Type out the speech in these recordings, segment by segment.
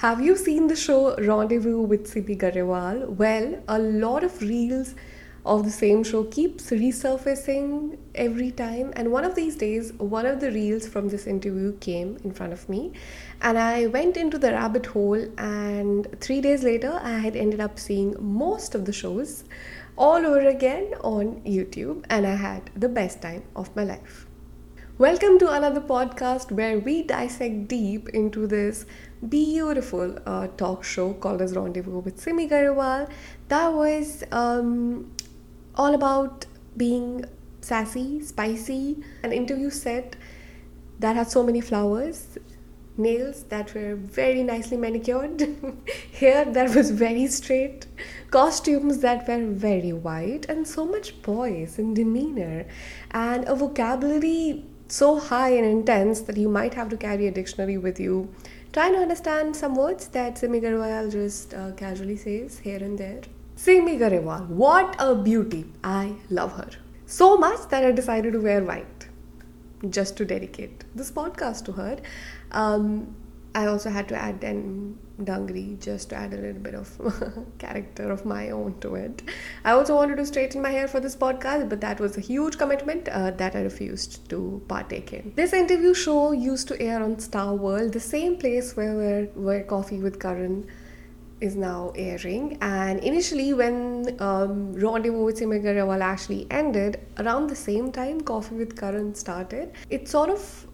Have you seen the show Rendezvous with Simi Garewal? Well, a lot of reels of the same show keeps resurfacing every time. And one of these days one of the reels from this interview came in front of me. And i went into the rabbit hole and 3 days later i had ended up seeing most of the shows all over again on youtube. And i had the best time of my life Welcome to another podcast where we dissect deep into this beautiful uh, talk show called as Rendezvous with Simi Garewal. That was um, all about being sassy, spicy, an interview set that had so many flowers, nails that were very nicely manicured, hair that was very straight, costumes that were very white, and so much poise and demeanor, and a vocabulary so high and intense that you might have to carry a dictionary with you, trying to understand some words that Simi Garewal just uh, casually says here and there. Simi Garewal, what a beauty! I love her. So much that I decided to wear white just to dedicate this podcast to her. Um, I also had to add an dangri just to add a little bit of character of my own to it. I also wanted to straighten my hair for this podcast, but that was a huge commitment uh, that I refused to partake in. This interview show used to air on Star World, the same place where where, where Coffee with Karan is now airing. And initially, when um, Rendezvous with Simi Garewal actually ended, around the same time Coffee with Karan started, it sort of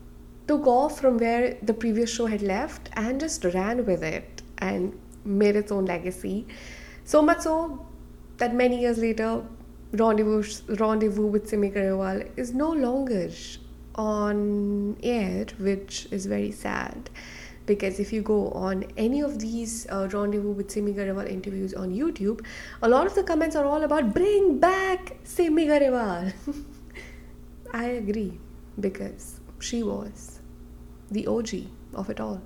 took off from where the previous show had left and just ran with it and made its own legacy. So much so that many years later, Rendezvous, Rendezvous with Simi Garewal is no longer on air, which is very sad. Because if you go on any of these uh, Rendezvous with Simi Garewal interviews on YouTube, a lot of the comments are all about bring back Simi Garewal. I agree because she was the OG of it all.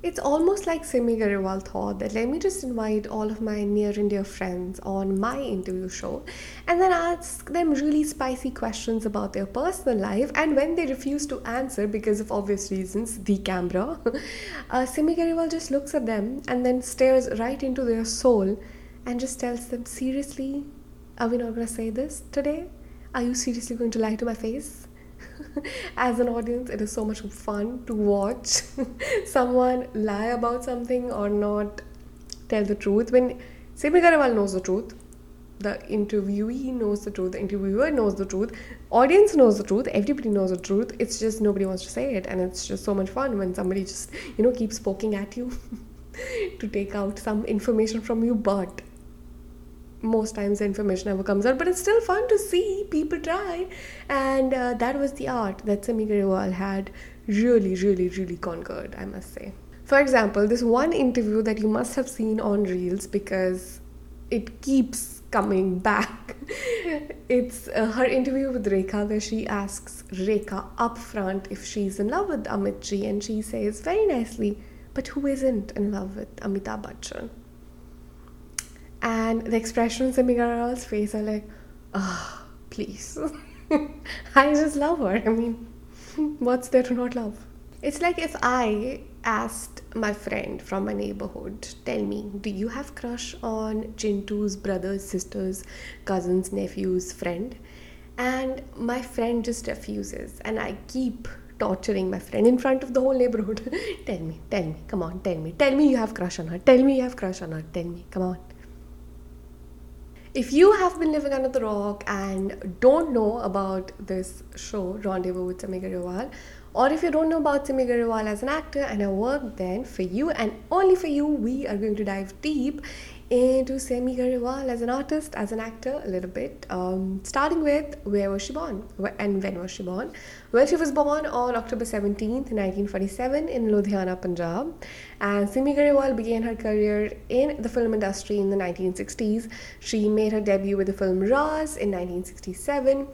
It's almost like Simi Garewal thought that let me just invite all of my near and dear friends on my interview show and then ask them really spicy questions about their personal life. And when they refuse to answer because of obvious reasons, the camera, uh, Simi Garewal just looks at them and then stares right into their soul and just tells them, Seriously, are we not to say this today? Are you seriously going to lie to my face? as an audience it is so much fun to watch someone lie about something or not tell the truth. When Simi Garewal knows the truth the interviewee knows the truth the interviewer knows the truth audience knows the truth everybody knows the truth. It's just nobody wants to say it and it's just so much fun when somebody just you know keeps poking at you to take out some information from you but most times the information never comes out but it's still fun to see people try. And uh, that was the art that Simi Garewal had really really really conquered I must say. For example this one interview that you must have seen on reels because it keeps coming back. It's uh, her interview with Rekha where she asks Rekha upfront if she's in love with Amit Ji and she says very nicely but who isn't in love with Amitabh Bachchan and the expressions in Garewal's face are like, ah, oh, please. I just love her. I mean, what's there to not love? It's like if I asked my friend from my neighborhood, tell me, do you have crush on Chintu's brother's, sister's, cousin's, nephew's friend? And my friend just refuses, and I keep torturing my friend in front of the whole neighborhood. tell me, tell me, come on, tell me, tell me you have crush on her, tell me you have crush on her, tell me, come on. If you have been living under the rock and don't know about this show, Rendezvous with Simi Garewal, or if you don't know about Simi Garewal as an actor and her work, then for you and only for you, we are going to dive deep into Simi Garewal as an artist, as an actor, a little bit. Um, starting with where was she born and when was she born? Well, she was born on October 17th, 1947, in Ludhiana, Punjab. And Simi Garewal began her career in the film industry in the 1960s. She made her debut with the film Raaz in 1967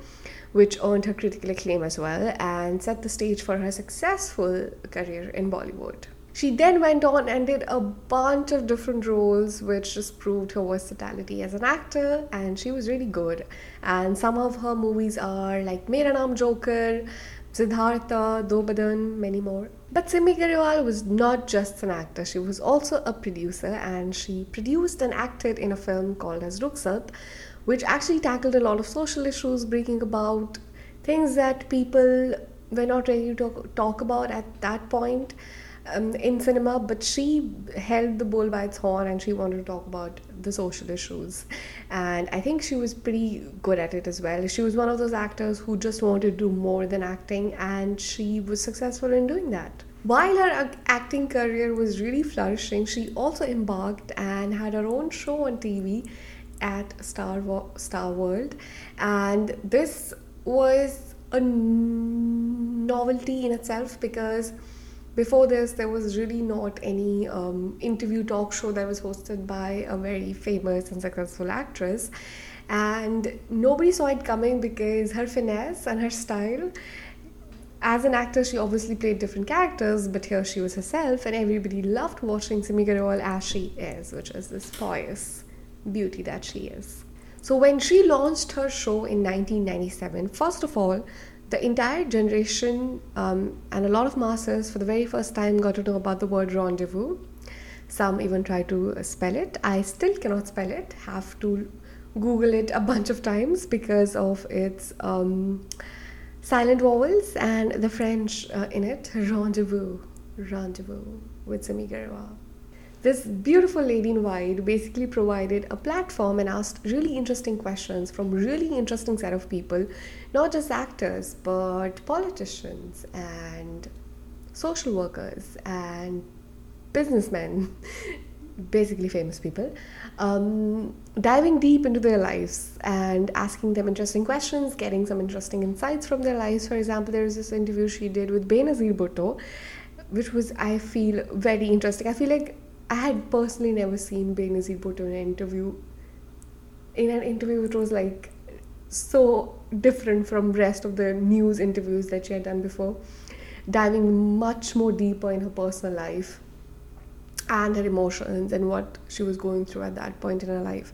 which earned her critical acclaim as well and set the stage for her successful career in Bollywood. She then went on and did a bunch of different roles, which just proved her versatility as an actor, and she was really good. And some of her movies are like Mera Naam Joker, Siddhartha, Do Badan, many more. But Simi Garewal was not just an actor, she was also a producer and she produced and acted in a film called as Rukhsat, which actually tackled a lot of social issues, bringing about things that people were not ready to talk about at that point um, in cinema, but she held the bull by its horn and she wanted to talk about the social issues. And I think she was pretty good at it as well. She was one of those actors who just wanted to do more than acting, and she was successful in doing that. While her acting career was really flourishing, she also embarked and had her own show on TV at Star, Star World, and this was a novelty in itself because before this there was really not any um, interview talk show that was hosted by a very famous and successful actress. And nobody saw it coming because her finesse and her style as an actor she obviously played different characters but here she was herself and everybody loved watching Simi Garewal as she is which is this poise beauty that she is. So when she launched her show in 1997 first of all the entire generation um, and a lot of masters for the very first time got to know about the word rendezvous. Some even try to spell it. I still cannot spell it, have to Google it a bunch of times because of its um, silent vowels and the French uh, in it. Rendezvous, rendezvous with Simi Garewal this beautiful lady in white basically provided a platform and asked really interesting questions from really interesting set of people not just actors but politicians and social workers and businessmen basically famous people um, diving deep into their lives and asking them interesting questions getting some interesting insights from their lives. For example there was this interview she did with benazir bhutto which was i feel very interesting. I feel like I had personally never seen Benazir Bhutto in an interview. In an interview, which was like so different from rest of the news interviews that she had done before, diving much more deeper in her personal life and her emotions and what she was going through at that point in her life.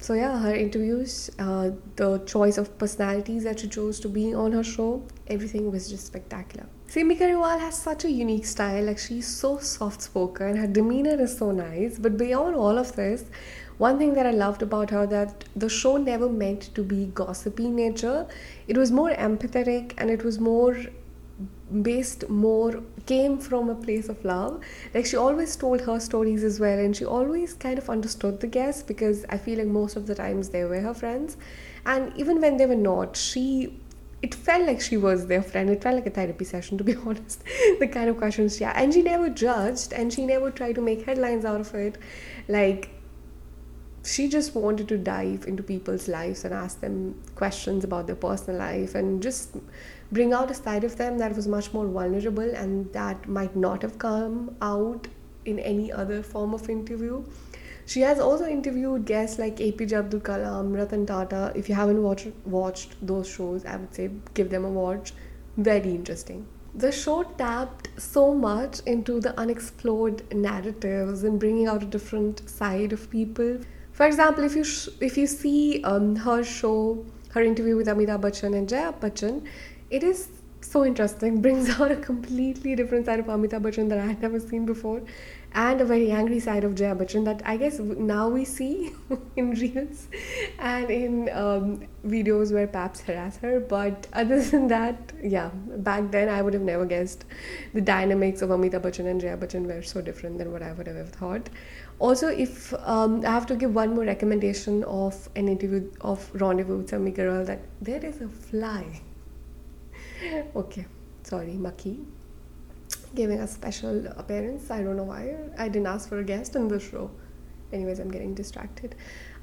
So yeah, her interviews, uh, the choice of personalities that she chose to be on her show, everything was just spectacular. Simi Garewal has such a unique style, like she's so soft spoken, her demeanor is so nice. But beyond all of this, one thing that I loved about her that the show never meant to be gossipy nature. It was more empathetic and it was more based more came from a place of love like she always told her stories as well and she always kind of understood the guests because i feel like most of the times they were her friends and even when they were not she it felt like she was their friend. It felt like a therapy session, to be honest. the kind of questions had. And she never judged and she never tried to make headlines out of it. Like, she just wanted to dive into people's lives and ask them questions about their personal life and just bring out a side of them that was much more vulnerable and that might not have come out in any other form of interview. She has also interviewed guests like APJ Abdul Kalam, Ratan Tata. If you haven't watched watched those shows, I would say give them a watch. Very interesting. The show tapped so much into the unexplored narratives and bringing out a different side of people. For example, if you sh- if you see um, her show, her interview with Amitabh Bachchan and Jaya Bachchan, it is so interesting. Brings out a completely different side of Amitabh Bachchan that I had never seen before and a very angry side of Jaya Bachchan that I guess now we see in reels and in um, videos where paps harass her. But other than that, yeah, back then I would have never guessed the dynamics of Amitabh Bachchan and Jaya Bachchan were so different than what I would have thought. Also, if um, I have to give one more recommendation of an interview of Rendezvous with Simi Garewal, that there is a fly. okay, sorry, Maki giving a special appearance. I don't know why. I didn't ask for a guest in the show. Anyways, I'm getting distracted.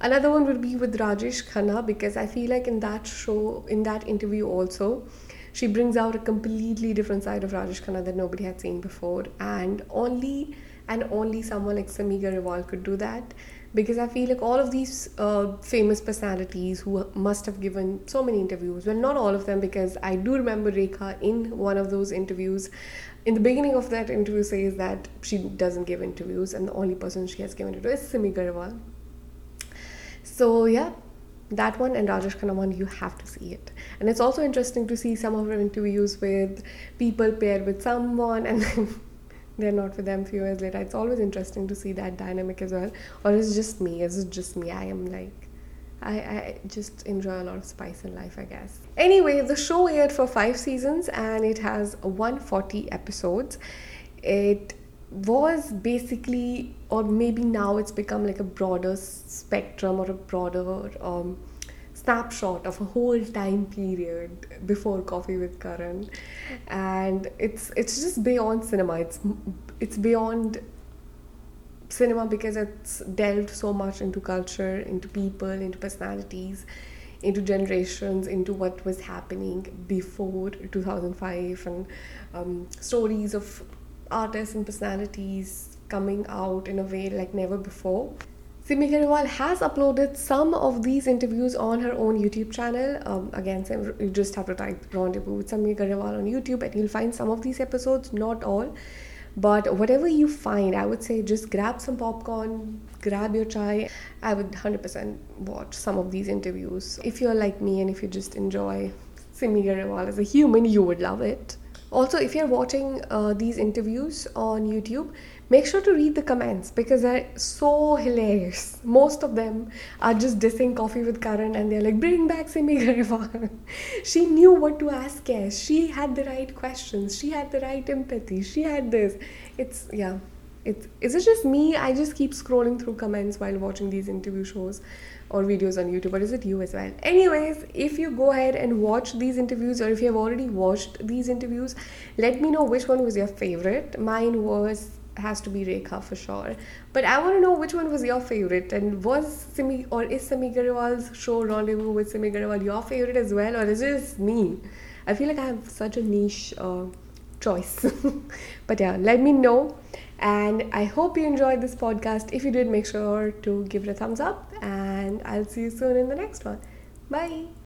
Another one would be with Rajesh Khanna because I feel like in that show, in that interview also, she brings out a completely different side of Rajesh Khanna that nobody had seen before. And only and only someone like Simi Garewal could do that because I feel like all of these uh, famous personalities who must have given so many interviews, well, not all of them, because I do remember Rekha in one of those interviews in the beginning of that interview says that she doesn't give interviews and the only person she has given it to is Simi Garewal. So yeah, that one and Rajesh Khanna one, you have to see it. And it's also interesting to see some of her interviews with people paired with someone and then they're not with them few years later. It's always interesting to see that dynamic as well. Or is it just me? Is it just me? I am like I, I just enjoy a lot of spice in life, I guess. Anyway, the show aired for five seasons and it has 140 episodes. It was basically, or maybe now it's become like a broader spectrum or a broader um, snapshot of a whole time period before Coffee with Karan, and it's it's just beyond cinema. It's it's beyond cinema because it's delved so much into culture, into people, into personalities, into generations, into what was happening before 2005, and um, stories of artists and personalities coming out in a way like never before. Simi Garewal has uploaded some of these interviews on her own YouTube channel. Um, again, you just have to type Rendezvous with Simi Garewal on YouTube and you'll find some of these episodes, not all. But whatever you find, I would say just grab some popcorn, grab your chai. I would 100% watch some of these interviews. If you're like me and if you just enjoy Simi Garewal as a human, you would love it. Also, if you're watching uh, these interviews on YouTube, make sure to read the comments because they're so hilarious. Most of them are just dissing Coffee with Karan and they're like, bring back Simi Garewal. she knew what to ask. She had the right questions. She had the right empathy. She had this. It's, yeah. It's, is it just me? I just keep scrolling through comments while watching these interview shows or videos on YouTube, or is it you as well? Anyways, if you go ahead and watch these interviews, or if you have already watched these interviews, let me know which one was your favorite. Mine was has to be Rekha for sure. But I want to know which one was your favorite, and was Simi or is Simi Garewal's show Rendezvous with Simi Garewal your favorite as well, or is it just me? I feel like I have such a niche uh, choice. but yeah, let me know. And I hope you enjoyed this podcast. If you did, make sure to give it a thumbs up, and I'll see you soon in the next one. Bye.